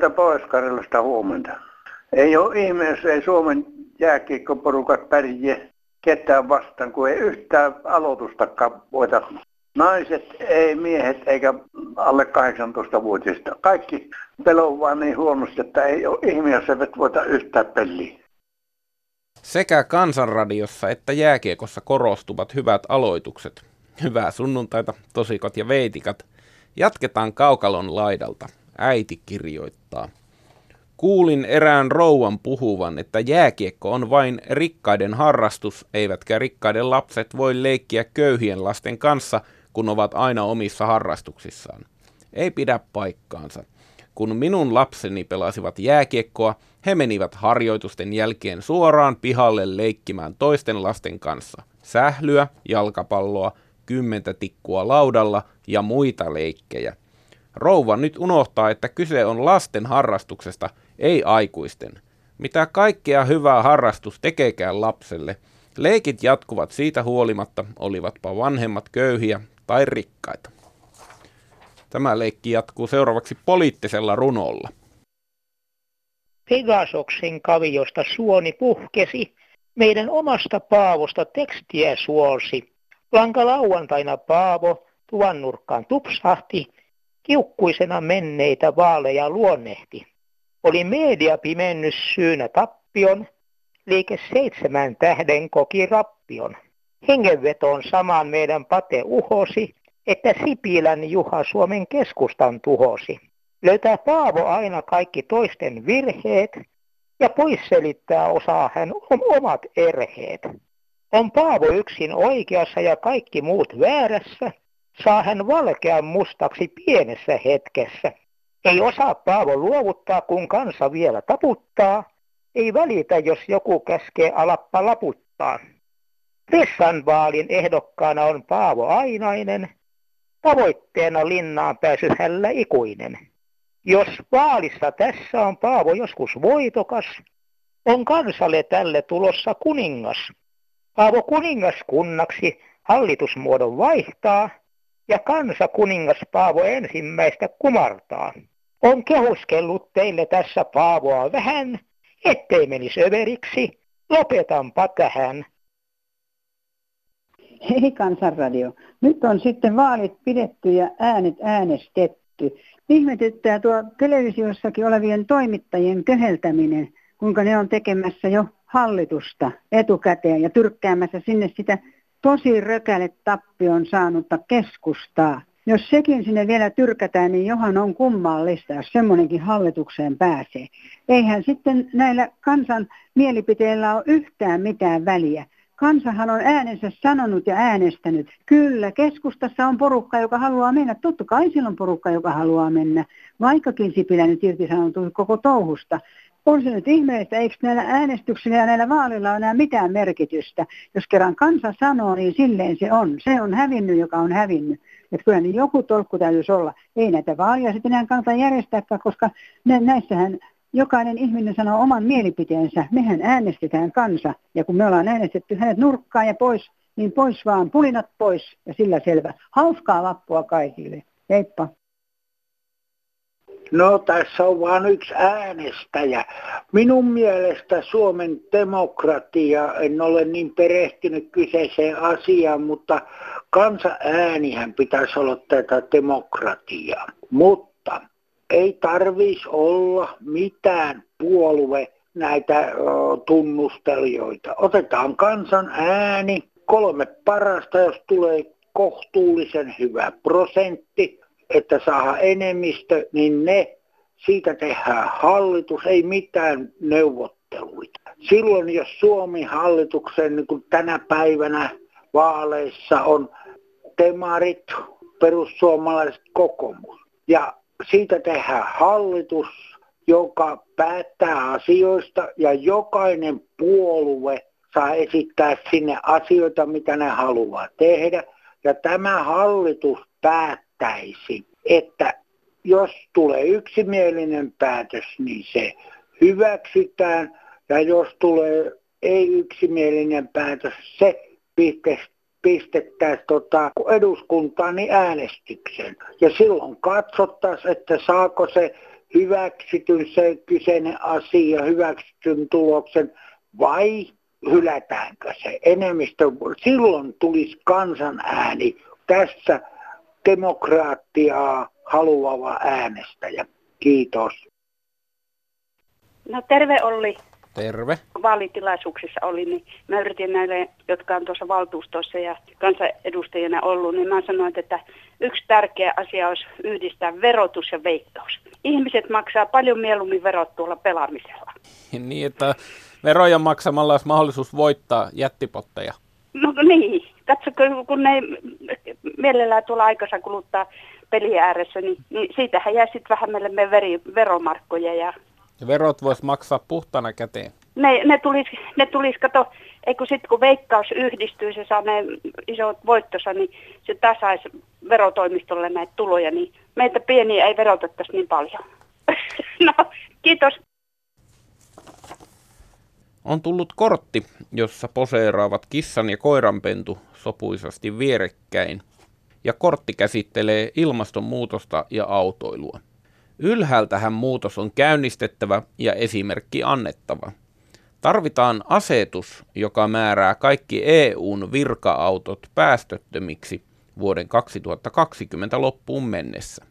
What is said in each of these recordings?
Täältä Pohjois-Karjalasta huomenta. Ei ole ihme, jos ei Suomen jääkiekkoporukat pärjää ketään vastaan, kun ei yhtään aloitustakaan voita. Naiset, ei miehet eikä alle 18-vuotiaista. Kaikki peloo vaan niin huonosti, että ei ole ihme, jos eivät voita yhtään peliä. Sekä kansanradiossa että jääkiekossa korostuvat hyvät aloitukset. Hyvää sunnuntaita, tosikot ja veitikat. Jatketaan kaukalon laidalta. Äiti kirjoittaa. Kuulin erään rouvan puhuvan, että jääkiekko on vain rikkaiden harrastus, eivätkä rikkaiden lapset voi leikkiä köyhien lasten kanssa, kun ovat aina omissa harrastuksissaan. Ei pidä paikkaansa. Kun minun lapseni pelasivat jääkiekkoa, he menivät harjoitusten jälkeen suoraan pihalle leikkimään toisten lasten kanssa. Sählyä, jalkapalloa, kymmentä tikkua laudalla ja muita leikkejä. Rouva nyt unohtaa, että kyse on lasten harrastuksesta, ei aikuisten. Mitä kaikkea hyvää harrastus tekeekään lapselle, leikit jatkuvat siitä huolimatta, olivatpa vanhemmat köyhiä tai rikkaita. Tämä leikki jatkuu seuraavaksi poliittisella runolla. Pegasoksen kaviosta suoni puhkesi, meidän omasta Paavosta tekstiä suolsi. Lanka lauantaina Paavo tuvan nurkkaan tupsahti, kiukkuisena menneitä vaaleja luonnehti. Oli media pimennys syynä tappion, liike seitsemän tähden koki rappion. Hengenvetoon samaan meidän pate uhosi, että Sipilän Juha Suomen keskustan tuhosi. Löytää Paavo aina kaikki toisten virheet ja pois selittää osaa hän omat erheet. On Paavo yksin oikeassa ja kaikki muut väärässä, saa hän valkean mustaksi pienessä hetkessä. Ei osaa Paavo luovuttaa, kun kansa vielä taputtaa. Ei välitä, jos joku käskee alappa laputtaa. Vessanvaalin ehdokkaana on Paavo Ainainen, tavoitteena linnaan pääsy hällä ikuinen. Jos vaalissa tässä on Paavo joskus voitokas, on kansalle tälle tulossa kuningas. Paavo kuningaskunnaksi hallitusmuodon vaihtaa ja kansa kuningas Paavo ensimmäistä kumartaa. On kehuskellut teille tässä Paavoa vähän, ettei menisi överiksi, lopetanpa tähän. Hei Kansanradio. Nyt on sitten vaalit pidetty ja äänet äänestetty. Ihmetyttää tuo televisiossakin olevien toimittajien köheltäminen, kuinka ne on tekemässä jo hallitusta etukäteen ja tyrkkäämässä sinne sitä tosi rökäle tappion saanutta keskustaa. Jos sekin sinne vielä tyrkätään, niin johan on kummallista, jos semmoinenkin hallitukseen pääsee. Eihän sitten näillä kansan mielipiteillä ole yhtään mitään väliä. Kansahan on äänensä sanonut ja äänestänyt. Kyllä, keskustassa on porukka, joka haluaa mennä. Totta kai siellä on porukka, joka haluaa mennä. Vaikkakin Sipilä nyt irtisanoutuu koko touhusta. On se nyt ihmeellistä, eikö näillä äänestyksillä ja näillä vaaleilla ole enää mitään merkitystä. Jos kerran kansa sanoo, niin silleen se on. Se on hävinnyt, joka on hävinnyt. Että kyllä niin joku tolkku täytyisi olla. Ei näitä vaalia sitten enää kannata järjestääkään, koska nä- näissähän jokainen ihminen sanoo oman mielipiteensä. Mehän äänestetään kansa. Ja kun me ollaan äänestetty hänet nurkkaan ja pois, niin pois vaan, pulinat pois ja sillä selvä. Hauskaa lappua kaikille. Heippa. No tässä on vain yksi äänestäjä. Minun mielestä Suomen demokratia, en ole niin perehtynyt kyseiseen asiaan, mutta kansa äänihän pitäisi olla tätä demokratiaa. Mutta ei tarvitsisi olla mitään puolue näitä tunnustelijoita. Otetaan kansan ääni, kolme parasta, jos tulee kohtuullisen hyvä prosentti, että saa enemmistö, niin ne, siitä tehdään hallitus, ei mitään neuvotteluita. Silloin jos Suomi hallituksen niin kuin tänä päivänä vaaleissa on temarit, perussuomalaiset kokoomus. Ja siitä tehdään hallitus, joka päättää asioista ja jokainen puolue saa esittää sinne asioita, mitä ne haluaa tehdä. Ja tämä hallitus päättäisi, että jos tulee yksimielinen päätös, niin se hyväksytään. Ja jos tulee ei yksimielinen päätös, se pistettäisiin tota, eduskuntaan niin äänestyksen. Ja silloin katsottaisiin, että saako se hyväksytyn se kyseinen asia, hyväksytyn tuloksen vai hylätäänkö se enemmistö. Silloin tulisi kansanääni tässä demokraattiaa haluava äänestäjä. Kiitos. No terve Olli. Terve. Vaalitilaisuuksissa oli, niin mä yritin näille, jotka on tuossa valtuustossa ja kansanedustajina ollut, niin mä sanoin, että yksi tärkeä asia olisi yhdistää verotus ja veikkaus. Ihmiset maksaa paljon mieluummin verot tuolla pelaamisella. Niin, että veroja maksamalla olisi mahdollisuus voittaa jättipotteja. No niin, katso, kun ne mielellään tuolla aikansa kuluttaa peli ääressä, niin, niin siitähän jää sitten vähän meille veri, veromarkkoja. Ja... ja verot voisi maksaa puhtana käteen. Ne, ne tulisi, ne tulis, kato, eikö sitten kun veikkaus yhdistyy, se saa ne isot voittonsa, niin se tasaisi verotoimistolle näitä tuloja, niin meitä pieniä ei verotettaisi niin paljon. no, kiitos. On tullut kortti, jossa poseeraavat kissan ja koiranpentu sopuisasti vierekkäin, ja kortti käsittelee ilmastonmuutosta ja autoilua. Ylhäältähän muutos on käynnistettävä ja esimerkki annettava. Tarvitaan asetus, joka määrää kaikki EUn virka-autot päästöttömiksi vuoden 2020 loppuun mennessä.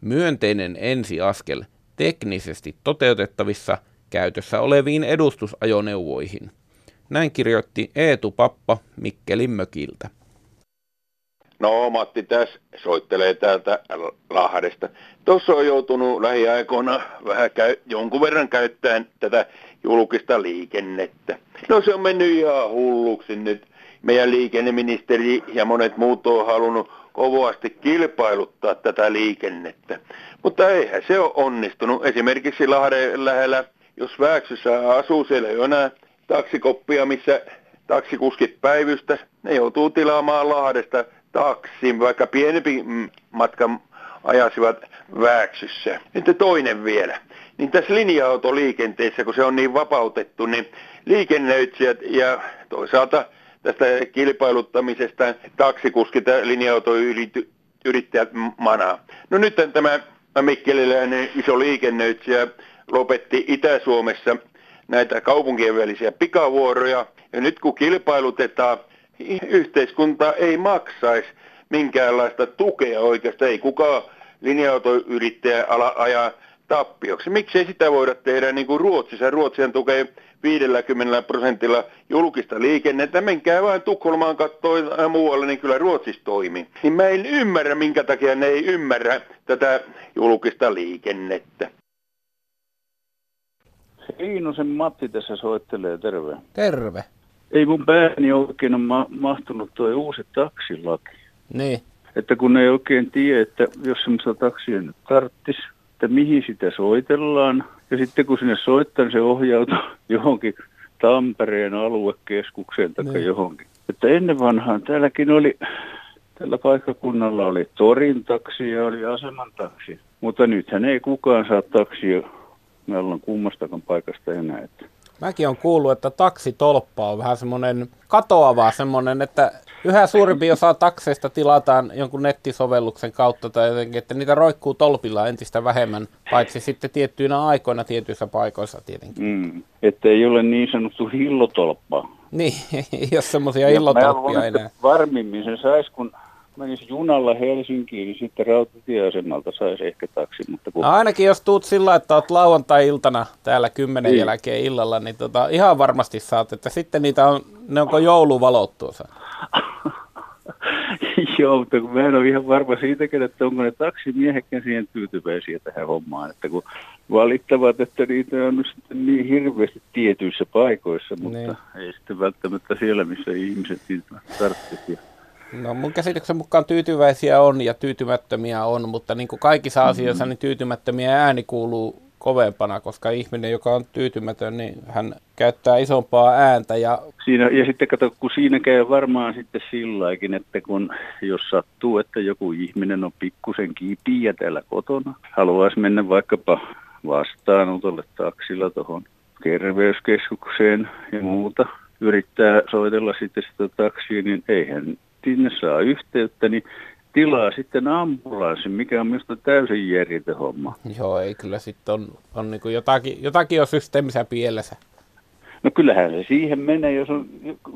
Myönteinen ensiaskel teknisesti toteutettavissa käytössä oleviin edustusajoneuvoihin. Näin kirjoitti Eetu Pappa Mikkelin mökiltä. No Matti tässä soittelee täältä Lahdesta. Tuossa on joutunut lähiaikoina vähän käy, jonkun verran käyttäen tätä julkista liikennettä. No se on mennyt ihan hulluksi nyt. Meidän liikenneministeri ja monet muut on halunnut kovasti kilpailuttaa tätä liikennettä. Mutta eihän se ole onnistunut. Esimerkiksi Lahden lähellä, jos Vääksyssä asuu, siellä ei enää taksikoppia, missä taksikuskit päivystä. Ne joutuu tilaamaan Lahdesta taksin, vaikka pienempi matka ajasivat Vääksyssä. Sitten toinen vielä. Niin tässä linja-autoliikenteessä, kun se on niin vapautettu, niin liikennöitsijät ja toisaalta tästä kilpailuttamisesta taksikuskit ja linja-autoyrittäjät manaa. No nyt tämä mikkeliläinen iso liikennöitsijä lopetti Itä-Suomessa näitä kaupunkien välisiä pikavuoroja. Ja nyt kun kilpailutetaan, yhteiskunta ei maksaisi minkäänlaista tukea oikeastaan. Ei kukaan linja-autoyrittäjä ala ajaa tappioksi. Miksei sitä voida tehdä niin kuin Ruotsissa? Ruotsien tukee 50 prosentilla julkista liikennettä. Menkää vain Tukholmaan katsoa muualle, niin kyllä Ruotsissa toimii. Niin mä en ymmärrä, minkä takia ne ei ymmärrä tätä julkista liikennettä. Heinosen Matti tässä soittelee, terve. Terve. Ei mun pääni oikein ole ma- mahtunut tuo uusi taksilaki. Niin. Että kun ei oikein tiedä, että jos semmoista taksia nyt tarttisi, että mihin sitä soitellaan. Ja sitten kun sinne soittaa, niin se ohjautuu johonkin Tampereen aluekeskukseen tai niin. johonkin. Että ennen vanhaan täälläkin oli, tällä paikkakunnalla oli torin taksi ja oli aseman taksi. Mutta nythän ei kukaan saa taksia me ollaan kummastakaan paikasta enää. Että. Mäkin on kuullut, että taksitolppa on vähän semmoinen katoava semmoinen, että yhä suurempi osa takseista tilataan jonkun nettisovelluksen kautta tai jotenkin, että niitä roikkuu tolpilla entistä vähemmän, paitsi sitten tiettyinä aikoina tietyissä paikoissa tietenkin. Mm, että ei ole niin sanottu hillotolppa. Niin, ei ole semmoisia hillotolppia enää. Varmimmin sen saisi, kun menisi junalla Helsinkiin, niin sitten rautatieasemalta saisi ehkä taksi. Mutta kun... no ainakin jos tuut sillä, että olet lauantai-iltana täällä kymmenen niin. jälkeen illalla, niin tota, ihan varmasti saat, että sitten niitä on, ne onko jouluvalot tuossa? Joo, mutta kun mä en ole ihan varma siitäkin, että onko ne taksimiehetkään siihen tyytyväisiä tähän hommaan, että kun valittavat, että niitä on sitten niin hirveästi tietyissä paikoissa, mutta niin. ei sitten välttämättä siellä, missä ihmiset tarvitsevat. No mun käsityksen mukaan tyytyväisiä on ja tyytymättömiä on, mutta niin kuin kaikissa mm-hmm. asioissa niin tyytymättömiä ääni kuuluu kovempana, koska ihminen, joka on tyytymätön, niin hän käyttää isompaa ääntä. Ja, siinä, ja sitten kato, kun siinä käy varmaan sitten silläkin, että kun jos sattuu, että joku ihminen on pikkusen kipiä täällä kotona, haluaisi mennä vaikkapa vastaanotolle taksilla tuohon terveyskeskukseen ja muuta, yrittää soitella sitten sitä taksia, niin eihän sinne saa yhteyttä, niin tilaa sitten ambulanssin, mikä on minusta täysin järjetön homma. Joo, ei kyllä sitten on, on niin jotakin, jotakin on systeemissä pielessä. No kyllähän se siihen menee, jos on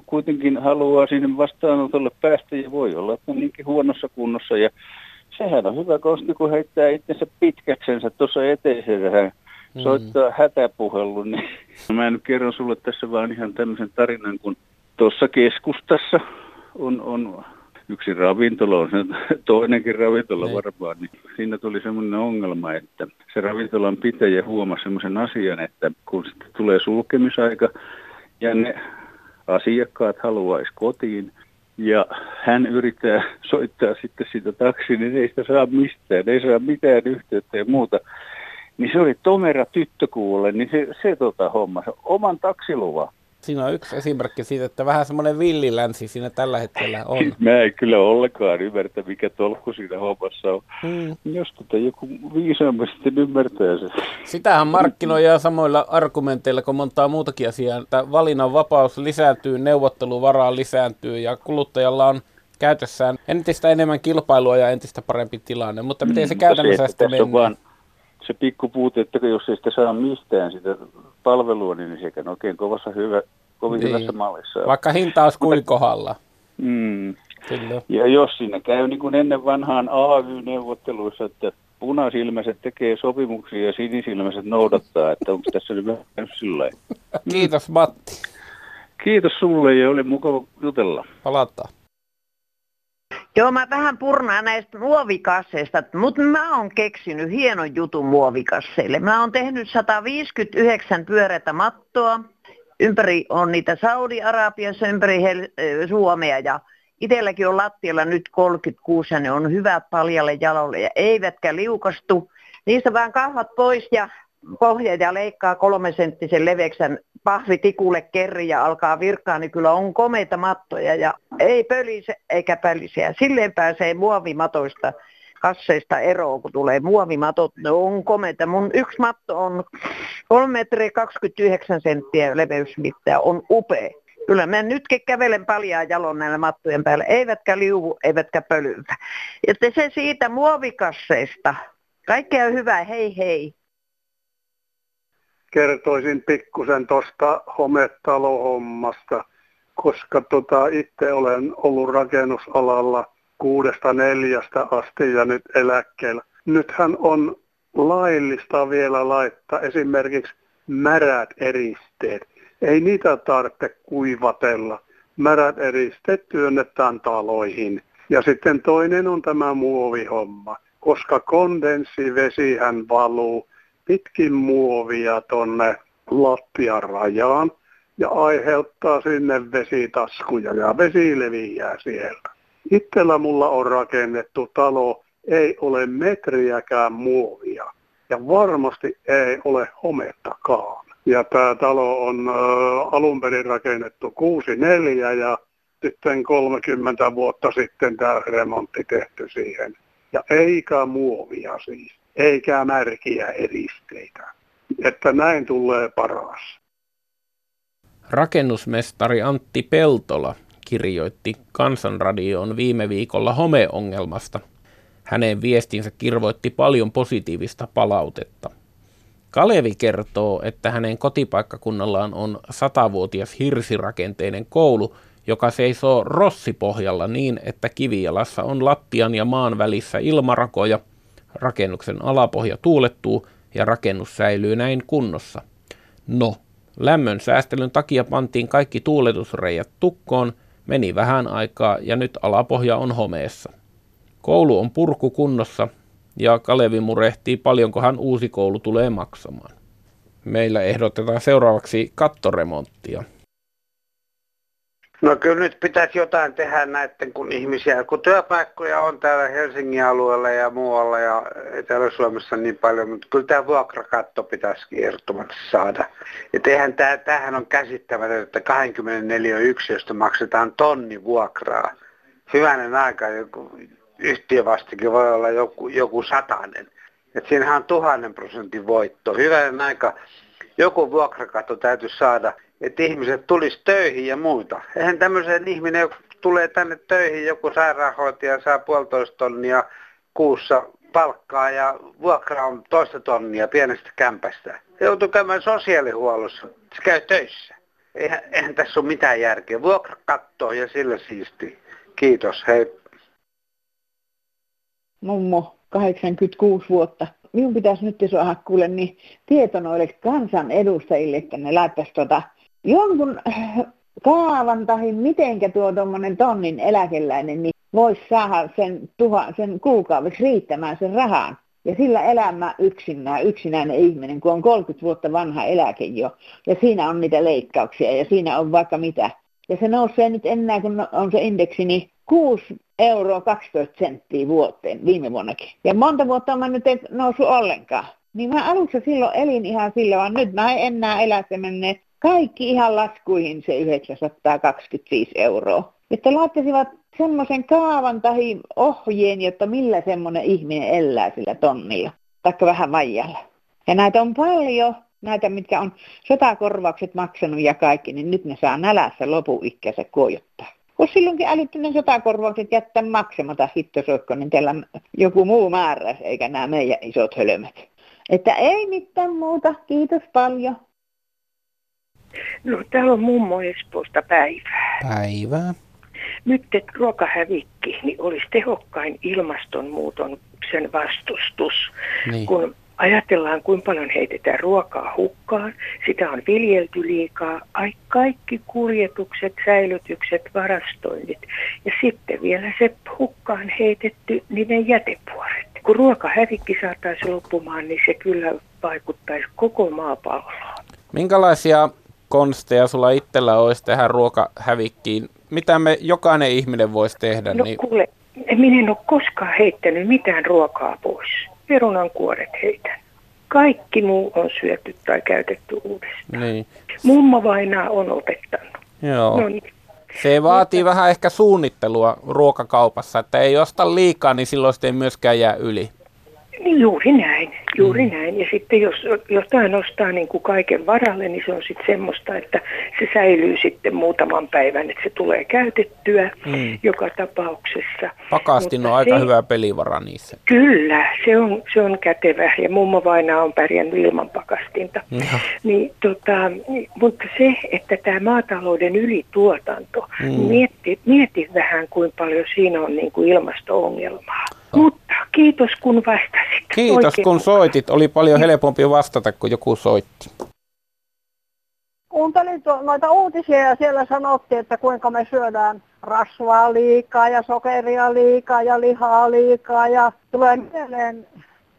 kuitenkin haluaa sinne vastaanotolle päästä ja voi olla, että on niinkin huonossa kunnossa. Ja sehän on hyvä kosti, kun heittää itsensä pitkäksensä tuossa eteisessä mm. soittaa mm. hätäpuhelun. Niin. Mä nyt kerron sulle tässä vaan ihan tämmöisen tarinan, kun tuossa keskustassa on, on yksi ravintola, on se toinenkin ravintola Ei. Niin. varmaan, niin siinä tuli semmoinen ongelma, että se ravintolan pitäjä huomasi semmoisen asian, että kun sitten tulee sulkemisaika ja ne asiakkaat haluaisi kotiin, ja hän yrittää soittaa sitten sitä taksiin, niin ei sitä saa mistään, ei saa mitään yhteyttä ja muuta. Niin se oli Tomera tyttökuulle, niin se, se tota homma, oman taksiluvan Siinä on yksi esimerkki siitä, että vähän semmoinen villilänsi siinä tällä hetkellä on. Mä en kyllä ollenkaan ymmärtä, mikä tolkku siinä hommassa on. Hmm. Jos tota joku viisaampi sitten ymmärtää se. Sitähän markkinoidaan samoilla argumenteilla kuin montaa muutakin asiaa, että valinnan vapaus lisääntyy, neuvotteluvaraa lisääntyy ja kuluttajalla on käytössään entistä enemmän kilpailua ja entistä parempi tilanne. Mutta miten se mm, käytännössä sitten menee? Se pikku puute, että jos ei sitä saa mistään sitä palvelua, niin sekä oikein kovassa hyvä, kovin niin. hyvässä mallissa. Vaikka hinta olisi kuin kohdalla. Mm. Kyllä. Ja jos siinä käy niin kuin ennen vanhaan AY-neuvotteluissa, että punasilmäiset tekee sopimuksia ja sinisilmäiset noudattaa, että onko tässä nyt vähän sillä Kiitos Matti. Kiitos sulle ja oli mukava jutella. Palataan. Joo, mä vähän purnaan näistä muovikasseista, mutta mä oon keksinyt hienon jutun muovikasseille. Mä oon tehnyt 159 pyöreätä mattoa. Ympäri on niitä Saudi-Arabiassa, ympäri Hel- Suomea ja itselläkin on lattialla nyt 36 ja ne on hyvät paljalle jalolle ja eivätkä liukastu. Niistä vaan kahvat pois ja pohja ja leikkaa kolme senttisen leveksän pahvitikulle kerri ja alkaa virkkaa, niin kyllä on komeita mattoja ja ei pölise eikä pälise. Silleen pääsee muovimatoista kasseista eroon, kun tulee muovimatot, ne on komeita. Mun yksi matto on 3 metriä 29 senttiä leveysmittaa, on upea. Kyllä mä nytkin kävelen paljaa jalon näillä mattojen päällä, eivätkä liuvu, eivätkä pölytä. Että se siitä muovikasseista. Kaikkea hyvää, hei hei kertoisin pikkusen tuosta hometalohommasta, koska tota, itse olen ollut rakennusalalla kuudesta neljästä asti ja nyt eläkkeellä. Nythän on laillista vielä laittaa esimerkiksi märät eristeet. Ei niitä tarvitse kuivatella. Märät eristeet työnnetään taloihin. Ja sitten toinen on tämä muovihomma, koska kondenssivesihän valuu pitkin muovia tonne lattian rajaan ja aiheuttaa sinne vesitaskuja ja vesi leviää sieltä. Itsellä mulla on rakennettu talo, ei ole metriäkään muovia ja varmasti ei ole homettakaan. Ja tämä talo on ä, alun perin rakennettu 64 ja sitten 30 vuotta sitten tämä remontti tehty siihen. Ja eikä muovia siis eikä märkiä eristeitä. Että näin tulee paras. Rakennusmestari Antti Peltola kirjoitti Kansanradioon viime viikolla homeongelmasta. Hänen viestinsä kirvoitti paljon positiivista palautetta. Kalevi kertoo, että hänen kotipaikkakunnallaan on satavuotias hirsirakenteinen koulu, joka seisoo rossipohjalla niin, että kivijalassa on lattian ja maan välissä ilmarakoja – rakennuksen alapohja tuulettuu ja rakennus säilyy näin kunnossa. No, lämmön säästelyn takia pantiin kaikki tuuletusreijät tukkoon, meni vähän aikaa ja nyt alapohja on homeessa. Koulu on purku kunnossa ja Kalevi murehtii paljonkohan uusi koulu tulee maksamaan. Meillä ehdotetaan seuraavaksi kattoremonttia. No kyllä nyt pitäisi jotain tehdä näiden kun ihmisiä, kun työpaikkoja on täällä Helsingin alueella ja muualla ja Etelä-Suomessa niin paljon, mutta kyllä tämä vuokrakatto pitäisi ehdottomasti saada. Et eihän tämä, tämähän on käsittämätöntä, että 24 yksiöstä maksetaan tonni vuokraa. Hyvänen aika joku yhtiö vastikin voi olla joku, joku satanen. Et siinähän on tuhannen prosentin voitto. Hyvänen aika joku vuokrakatto täytyy saada että ihmiset tulisi töihin ja muuta. Eihän tämmöisen ihminen, tulee tänne töihin joku sairaanhoitaja, saa puolitoista tonnia kuussa palkkaa ja vuokra on toista tonnia pienestä kämpästä. Joutuu käymään sosiaalihuollossa. Se käy töissä. Eihän, eihän tässä ole mitään järkeä. Vuokra kattoo ja sillä siisti. Kiitos, hei. Mummo, 86 vuotta. Minun pitäisi nyt saada kuule niin tieto noille kansanedustajille, että ne laittaisi tota, jonkun äh, kaavan tai mitenkä tuo tuommoinen tonnin eläkeläinen, niin voisi saada sen, tuha, sen kuukaudeksi riittämään sen rahan. Ja sillä elämä yksinään, yksinäinen ihminen, kun on 30 vuotta vanha eläke jo. Ja siinä on niitä leikkauksia ja siinä on vaikka mitä. Ja se nousee nyt enää, kun on se indeksi, niin 6 euroa 12 senttiä vuoteen viime vuonnakin. Ja monta vuotta mä nyt ei noussut ollenkaan. Niin mä alussa silloin elin ihan sillä, vaan nyt mä en enää elä se kaikki ihan laskuihin se 925 euroa. Että laittaisivat semmoisen kaavan tai ohjeen, jotta millä semmoinen ihminen elää sillä tonnilla, taikka vähän vajalla. Ja näitä on paljon, näitä mitkä on sotakorvaukset maksanut ja kaikki, niin nyt ne saa nälässä lopuikkänsä kuojottaa. Kun silloinkin älytty sotakorvaukset jättää maksamatta hittosoikko, niin teillä joku muu määrä, eikä nämä meidän isot hölmöt. Että ei mitään muuta, kiitos paljon. No täällä on mummo Espoosta päivää. Päivää. Nyt että ruokahävikki niin olisi tehokkain ilmastonmuuton sen vastustus, niin. kun ajatellaan kuinka paljon heitetään ruokaa hukkaan, sitä on viljelty liikaa, ai kaikki kuljetukset, säilytykset, varastoinnit ja sitten vielä se hukkaan heitetty niiden jätepuoret. Kun ruokahävikki saataisiin loppumaan, niin se kyllä vaikuttaisi koko maapalloon. Minkälaisia konsteja sulla itsellä olisi tähän ruokahävikkiin? Mitä me jokainen ihminen voisi tehdä? No niin... kuule, minä en ole koskaan heittänyt mitään ruokaa pois. Perunan kuoret heitän. Kaikki muu on syöty tai käytetty uudestaan. Niin. Mummo vainaa on opettanut. Joo. No niin. Se vaatii Mutta... vähän ehkä suunnittelua ruokakaupassa, että ei osta liikaa, niin silloin sitten ei myöskään jää yli. Niin juuri näin, juuri mm. näin. Ja sitten jos jotain ostaa niin kuin kaiken varalle, niin se on sitten semmoista, että se säilyy sitten muutaman päivän, että se tulee käytettyä mm. joka tapauksessa. Pakastin Mutta on aika se, hyvä pelivara niissä. Kyllä, se on, se on kätevä ja mummo vaina on pärjännyt ilman pakastinta. Ja. Niin, tota, mutta se, että tämä maatalouden ylituotanto, mm. mieti, mieti vähän kuinka paljon siinä on niin kuin ilmasto-ongelmaa. Mutta kiitos kun vastasit. Kiitos Oikein kun soitit. Oli paljon helpompi vastata, kun joku soitti. Kuuntelin noita uutisia ja siellä sanottiin, että kuinka me syödään rasvaa liikaa ja sokeria liikaa ja lihaa liikaa. Ja tulee mieleen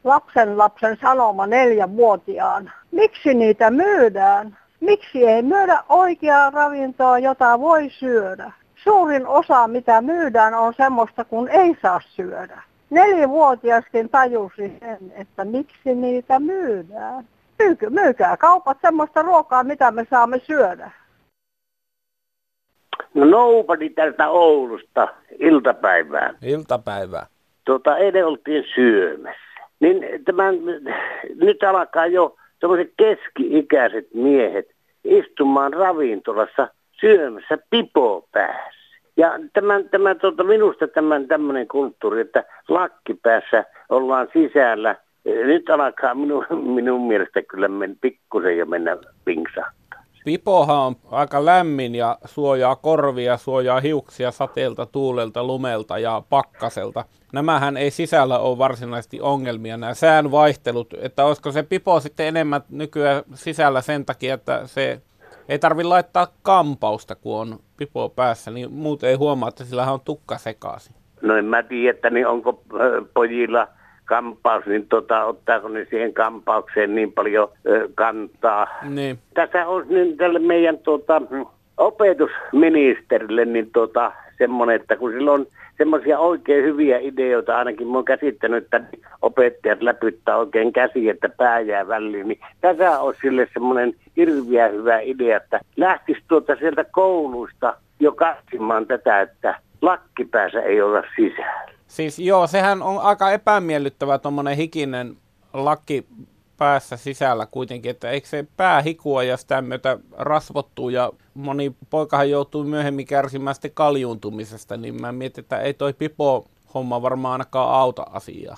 lapsen lapsen sanoma neljänvuotiaan. Miksi niitä myydään? Miksi ei myydä oikeaa ravintoa, jota voi syödä? Suurin osa, mitä myydään, on semmoista, kun ei saa syödä nelivuotiaskin tajusi sen, että miksi niitä myydään. Myykö, myykää kaupat semmoista ruokaa, mitä me saamme syödä. No Nobody tältä Oulusta iltapäivää. Iltapäivää. Tota, eilen oltiin syömässä. Niin tämän, nyt alkaa jo semmoiset keski-ikäiset miehet istumaan ravintolassa syömässä pipo päässä. Ja tämän, tämän, tuota, minusta tämän tämmöinen kulttuuri, että lakkipäässä ollaan sisällä, nyt alkaa minun, minun mielestä kyllä men, pikkusen jo mennä pinksahtaa. Pipohan on aika lämmin ja suojaa korvia, suojaa hiuksia sateelta, tuulelta, lumelta ja pakkaselta. Nämähän ei sisällä ole varsinaisesti ongelmia, nämä säänvaihtelut, että olisiko se pipo sitten enemmän nykyään sisällä sen takia, että se ei tarvi laittaa kampausta, kun on pipo päässä, niin muut ei huomaa, että sillä on tukka sekaisin. No en mä tiedä, että niin onko pojilla kampaus, niin tota, ottaako ne siihen kampaukseen niin paljon ö, kantaa. Niin. Tässä on niin tälle meidän tota, opetusministerille niin tota, semmoinen, että kun sillä on semmoisia oikein hyviä ideoita, ainakin mä oon käsittänyt, että opettajat läpyttää oikein käsi, että pää jää väliin, niin tässä on sille semmoinen hirviä hyvä idea, että lähtisi tuota sieltä kouluista jo katsomaan tätä, että lakkipäässä ei olla sisällä. Siis joo, sehän on aika epämiellyttävä tuommoinen hikinen lakki päässä sisällä kuitenkin, että eikö se pää hikua ja sitä myötä rasvottuu ja moni poikahan joutuu myöhemmin kärsimään sitten kaljuuntumisesta, niin mä mietin, että ei toi pipo homma varmaan ainakaan auta asiaa.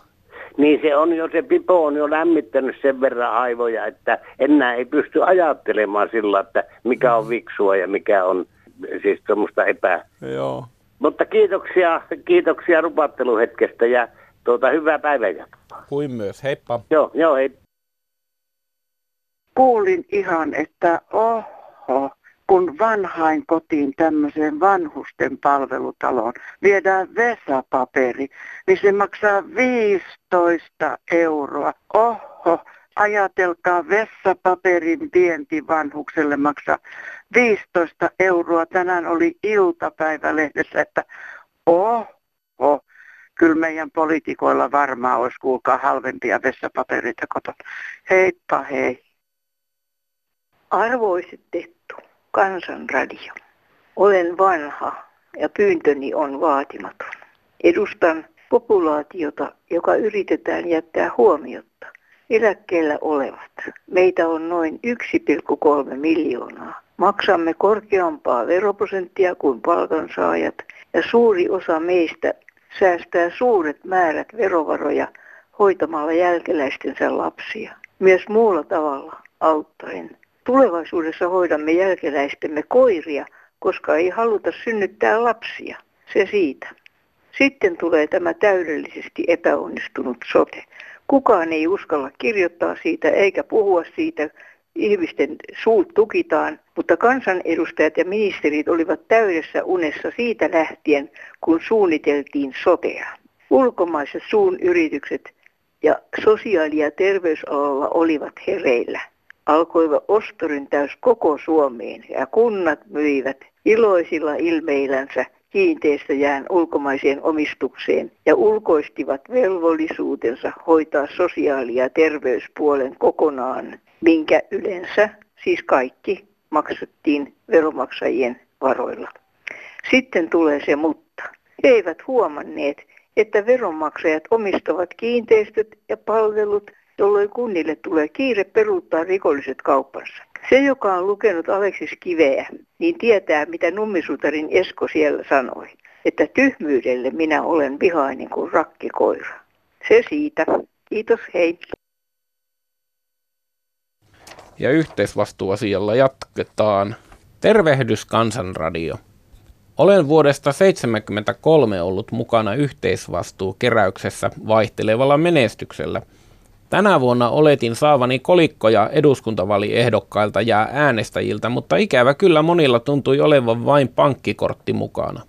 Niin se on jo, se pipo on jo lämmittänyt sen verran aivoja, että enää ei pysty ajattelemaan sillä, että mikä on viksua ja mikä on siis semmoista epä. Joo. Mutta kiitoksia, kiitoksia rupatteluhetkestä ja tuota, hyvää päivänjatkoa. Kuin myös, heippa. Joo, joo, hei. Kuulin ihan, että oho, kun vanhain kotiin tämmöiseen vanhusten palvelutaloon viedään vesapaperi, niin se maksaa 15 euroa. Oho, ajatelkaa vessapaperin vienti vanhukselle maksaa 15 euroa. Tänään oli iltapäivälehdessä, että oho, kyllä meidän poliitikoilla varmaan olisi kuulkaa halvempia vessapapereita kotona. Heippa hei. Arvoiset Tettu, Kansanradio. Olen vanha ja pyyntöni on vaatimaton. Edustan populaatiota, joka yritetään jättää huomiotta. Eläkkeellä olevat. Meitä on noin 1,3 miljoonaa. Maksamme korkeampaa veroprosenttia kuin palkansaajat ja suuri osa meistä säästää suuret määrät verovaroja hoitamalla jälkeläistensä lapsia. Myös muulla tavalla auttaen. Tulevaisuudessa hoidamme jälkeläistemme koiria, koska ei haluta synnyttää lapsia. Se siitä. Sitten tulee tämä täydellisesti epäonnistunut sote. Kukaan ei uskalla kirjoittaa siitä eikä puhua siitä. Ihmisten suut tukitaan, mutta kansanedustajat ja ministerit olivat täydessä unessa siitä lähtien, kun suunniteltiin sotea. Ulkomaiset suun yritykset ja sosiaali- ja terveysalalla olivat hereillä. Alkoiva täys koko Suomeen ja kunnat myivät iloisilla ilmeillänsä kiinteistöjään ulkomaiseen omistukseen ja ulkoistivat velvollisuutensa hoitaa sosiaali- ja terveyspuolen kokonaan, minkä yleensä siis kaikki maksettiin veromaksajien varoilla. Sitten tulee se mutta. He eivät huomanneet, että veronmaksajat omistavat kiinteistöt ja palvelut, jolloin kunnille tulee kiire peruuttaa rikolliset kauppansa. Se, joka on lukenut Aleksis Kiveä, niin tietää, mitä nummisutarin Esko siellä sanoi. Että tyhmyydelle minä olen vihainen kuin rakkikoira. Se siitä. Kiitos, hei. Ja yhteisvastuuasialla jatketaan. Tervehdys Kansanradio. Olen vuodesta 1973 ollut mukana yhteisvastuukeräyksessä vaihtelevalla menestyksellä – Tänä vuonna oletin saavani kolikkoja eduskuntavaliehdokkailta ja äänestäjiltä, mutta ikävä kyllä monilla tuntui olevan vain pankkikortti mukana.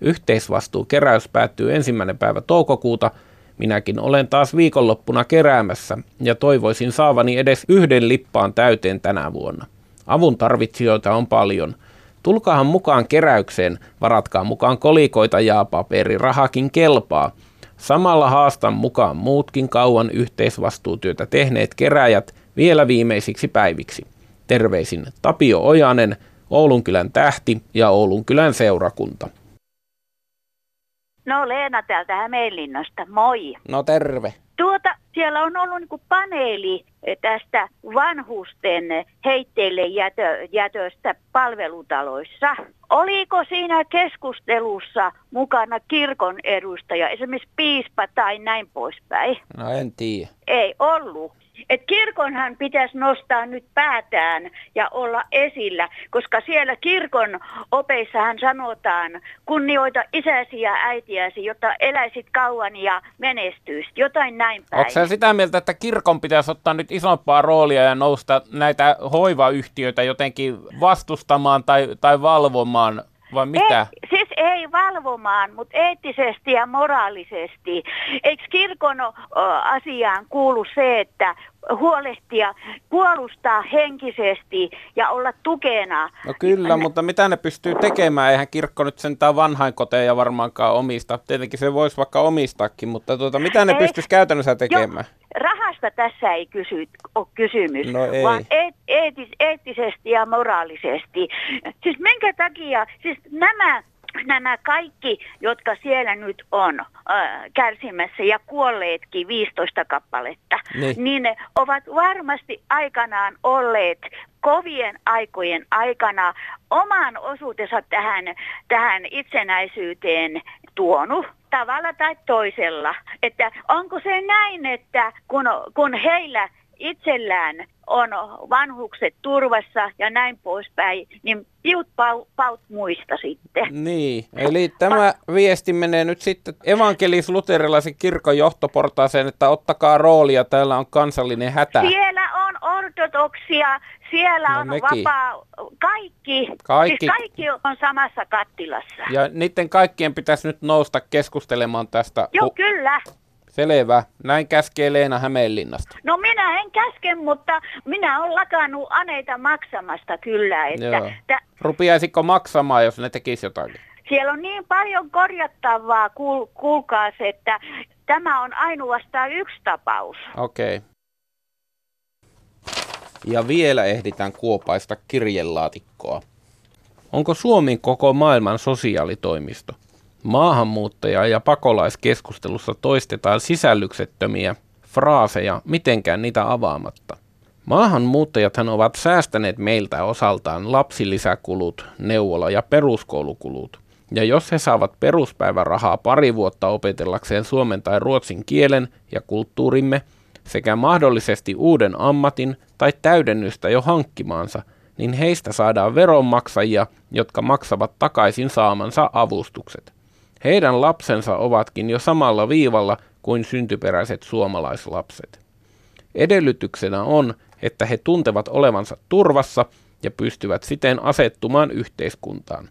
Yhteisvastuukeräys päättyy ensimmäinen päivä toukokuuta. Minäkin olen taas viikonloppuna keräämässä ja toivoisin saavani edes yhden lippaan täyteen tänä vuonna. Avun tarvitsijoita on paljon. Tulkaahan mukaan keräykseen, varatkaa mukaan kolikoita ja paperi, rahakin kelpaa – Samalla haastan mukaan muutkin kauan yhteisvastuutyötä tehneet keräjät vielä viimeisiksi päiviksi. Terveisin Tapio Ojanen, Oulunkylän tähti ja Oulunkylän seurakunta. No Leena täältä Hämeenlinnasta, moi. No terve. Tuota, siellä on ollut niin paneeli tästä vanhusten heitteille jätö, jätöstä palvelutaloissa. Oliko siinä keskustelussa mukana kirkon edustaja, esimerkiksi piispa tai näin poispäin? No en tiedä. Ei ollut. Et kirkonhan pitäisi nostaa nyt päätään ja olla esillä, koska siellä kirkon opeissahan sanotaan, kunnioita isäsi ja äitiäsi, jotta eläisit kauan ja menestyisit, jotain näin päin. Onko sitä mieltä, että kirkon pitäisi ottaa nyt isompaa roolia ja nousta näitä hoivayhtiöitä jotenkin vastustamaan tai, tai valvomaan vai mitä? Ei, siis ei valvomaan, mutta eettisesti ja moraalisesti. Eikö kirkon o, asiaan kuulu se, että huolehtia, puolustaa henkisesti ja olla tukena? No kyllä, mutta mitä ne pystyy tekemään? Eihän kirkko nyt sentään vanhainkoteja varmaankaan omista. Tietenkin se voisi vaikka omistaakin, mutta tuota, mitä ne pystyisi käytännössä tekemään? Jo, rahasta tässä ei kysy, ole kysymys, no ei. vaan eet, eetis, eettisesti ja moraalisesti. Siis minkä takia, siis nämä nämä kaikki, jotka siellä nyt on äh, kärsimässä ja kuolleetkin 15 kappaletta, niin. niin ne ovat varmasti aikanaan olleet kovien aikojen aikana oman osuutensa tähän, tähän itsenäisyyteen tuonut tavalla tai toisella. Että onko se näin, että kun, kun heillä itsellään on vanhukset turvassa ja näin poispäin, niin piut paut, paut muista sitten. Niin, eli tämä viesti menee nyt sitten evankelis-luterilaisen kirkon johtoportaaseen, että ottakaa roolia, täällä on kansallinen hätä. On ortodoksia, siellä no, on mekin. vapaa, kaikki, kaikki, siis kaikki on samassa kattilassa. Ja niiden kaikkien pitäisi nyt nousta keskustelemaan tästä. Joo, kyllä. Selvä. Näin käskee Leena Hämeenlinnasta. No minä en käske, mutta minä olen lakannut aneita maksamasta kyllä. Että Joo. T- Rupiaisiko maksamaan, jos ne tekisi jotakin? Siellä on niin paljon korjattavaa, kuul- kuulkaas, että tämä on ainoastaan yksi tapaus. Okei. Okay. Ja vielä ehditään kuopaista kirjelaatikkoa. Onko Suomi koko maailman sosiaalitoimisto? Maahanmuuttaja- ja pakolaiskeskustelussa toistetaan sisällyksettömiä fraaseja, mitenkään niitä avaamatta. Maahanmuuttajathan ovat säästäneet meiltä osaltaan lapsilisäkulut, neuvola- ja peruskoulukulut. Ja jos he saavat peruspäivärahaa pari vuotta opetellakseen suomen tai ruotsin kielen ja kulttuurimme sekä mahdollisesti uuden ammatin tai täydennystä jo hankkimaansa, niin heistä saadaan veronmaksajia, jotka maksavat takaisin saamansa avustukset. Heidän lapsensa ovatkin jo samalla viivalla kuin syntyperäiset suomalaislapset. Edellytyksenä on, että he tuntevat olevansa turvassa ja pystyvät siten asettumaan yhteiskuntaan.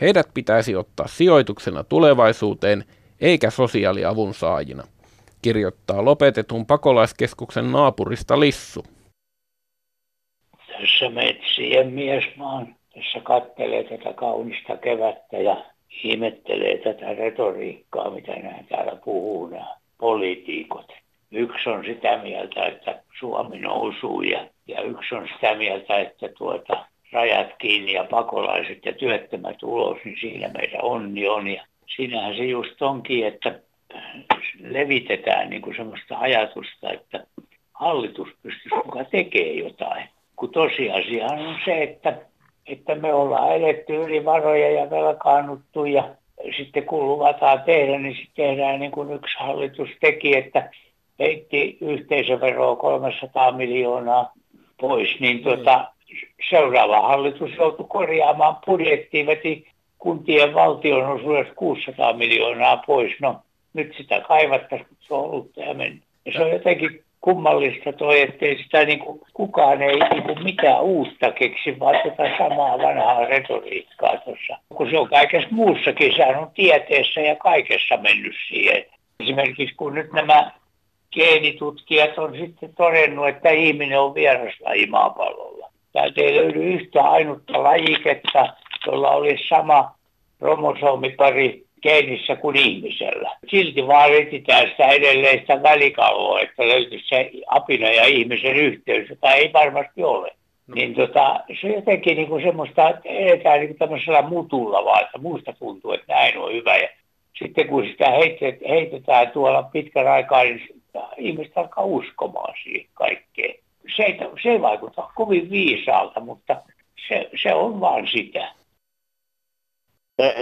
Heidät pitäisi ottaa sijoituksena tulevaisuuteen eikä sosiaaliavun saajina, kirjoittaa lopetetun pakolaiskeskuksen naapurista Lissu. Tässä metsien miesmaan, tässä kattelee tätä kaunista kevättä ja ihmettelee tätä retoriikkaa, mitä nämä täällä puhuu, nämä poliitikot. Yksi on sitä mieltä, että Suomi nousuu ja, ja yksi on sitä mieltä, että tuota, rajat kiinni ja pakolaiset ja työttömät ulos, niin siinä meidän onni on. Ja siinähän se just onkin, että levitetään niin kuin semmoista ajatusta, että hallitus pystyisi mukaan tekemään jotain. Kun tosiasia on se, että että me ollaan eletty yli varoja ja velkaannuttu ja sitten kun luvataan tehdä, niin sitten tehdään niin kuin yksi hallitus teki, että heitti yhteisöveroa 300 miljoonaa pois, niin tuota, seuraava hallitus joutui korjaamaan budjettiin, veti kuntien valtionosuudesta 600 miljoonaa pois. No nyt sitä kaivattaisiin, mutta se on ollut ja mennyt. Ja se on jotenkin kummallista toi, ettei sitä niin kuin, kukaan ei niin kuin mitään uutta keksi, vaan tätä samaa vanhaa retoriikkaa tuossa. Kun se on kaikessa muussakin, sehän on tieteessä ja kaikessa mennyt siihen. Esimerkiksi kun nyt nämä geenitutkijat on sitten todennut, että ihminen on vieraslaji maapallolla. Täältä ei löydy yhtä ainutta lajiketta, jolla olisi sama kromosoomipari geenissä kuin ihmisellä. Silti vaan etsitään sitä edelleen sitä välikalvoa, että löytyisi se apina ja ihmisen yhteys, jota ei varmasti ole. No. Niin tota, se on jotenkin niin kuin semmoista, että edetään niin kuin tämmöisellä mutulla vaan, että muista tuntuu, että näin on hyvä. Ja sitten kun sitä heitetään tuolla pitkän aikaa, niin ihmiset alkaa uskomaan siihen kaikkeen. Se ei, se ei vaikuta kovin viisaalta, mutta se, se on vaan sitä.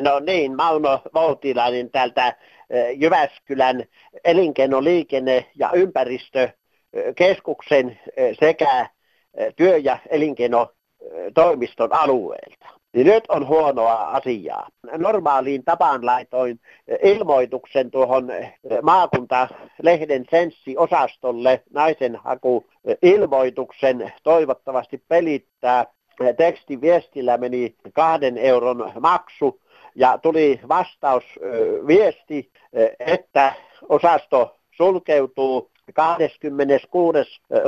No niin, Mauno Voutilainen täältä Jyväskylän elinkeino-, liikenne- ja ympäristökeskuksen sekä työ- ja elinkeinotoimiston alueelta. Niin nyt on huonoa asiaa. Normaaliin tapaan laitoin ilmoituksen tuohon maakuntalehden senssi-osastolle naisen haku ilmoituksen toivottavasti pelittää. Tekstiviestillä meni kahden euron maksu ja tuli vastausviesti, että osasto sulkeutuu 26.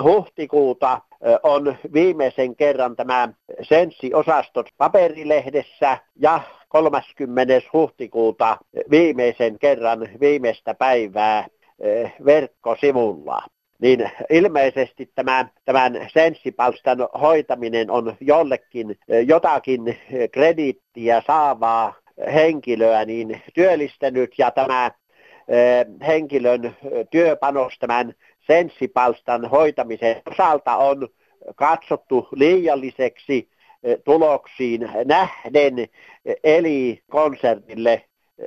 huhtikuuta on viimeisen kerran tämä Senssi-osastot paperilehdessä ja 30. huhtikuuta viimeisen kerran viimeistä päivää verkkosivulla. Niin ilmeisesti tämän, tämän senssipalstan hoitaminen on jollekin jotakin krediittiä saavaa henkilöä niin työllistänyt ja tämä henkilön työpanos tämän senssipalstan hoitamisen osalta on katsottu liialliseksi tuloksiin nähden, eli konsernille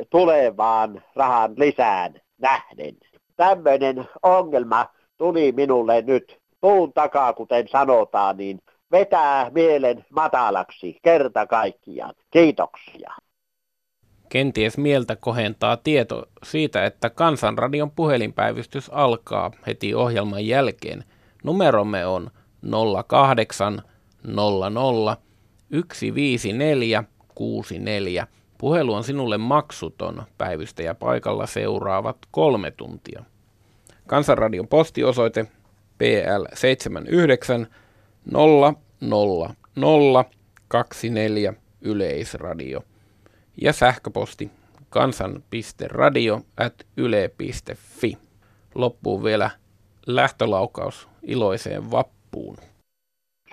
tulevaan rahan lisään nähden. Tämmöinen ongelma tuli minulle nyt puun takaa, kuten sanotaan, niin vetää mielen matalaksi kerta kaikkiaan. Kiitoksia. Kenties mieltä kohentaa tieto siitä, että Kansanradion puhelinpäivystys alkaa heti ohjelman jälkeen. Numeromme on 08 00 154 64. Puhelu on sinulle maksuton. Päivystäjä paikalla seuraavat kolme tuntia. Kansanradion postiosoite PL 79 000 24 Yleisradio ja sähköposti kansan.radio at yle.fi. Vielä lähtölaukaus iloiseen vappuun.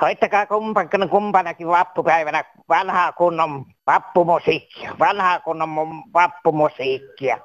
Soittakaa kumpana, kumpanakin vappupäivänä vanhaa kunnon vappumusiikkia. Vanhaa kunnon vappumusiikkia.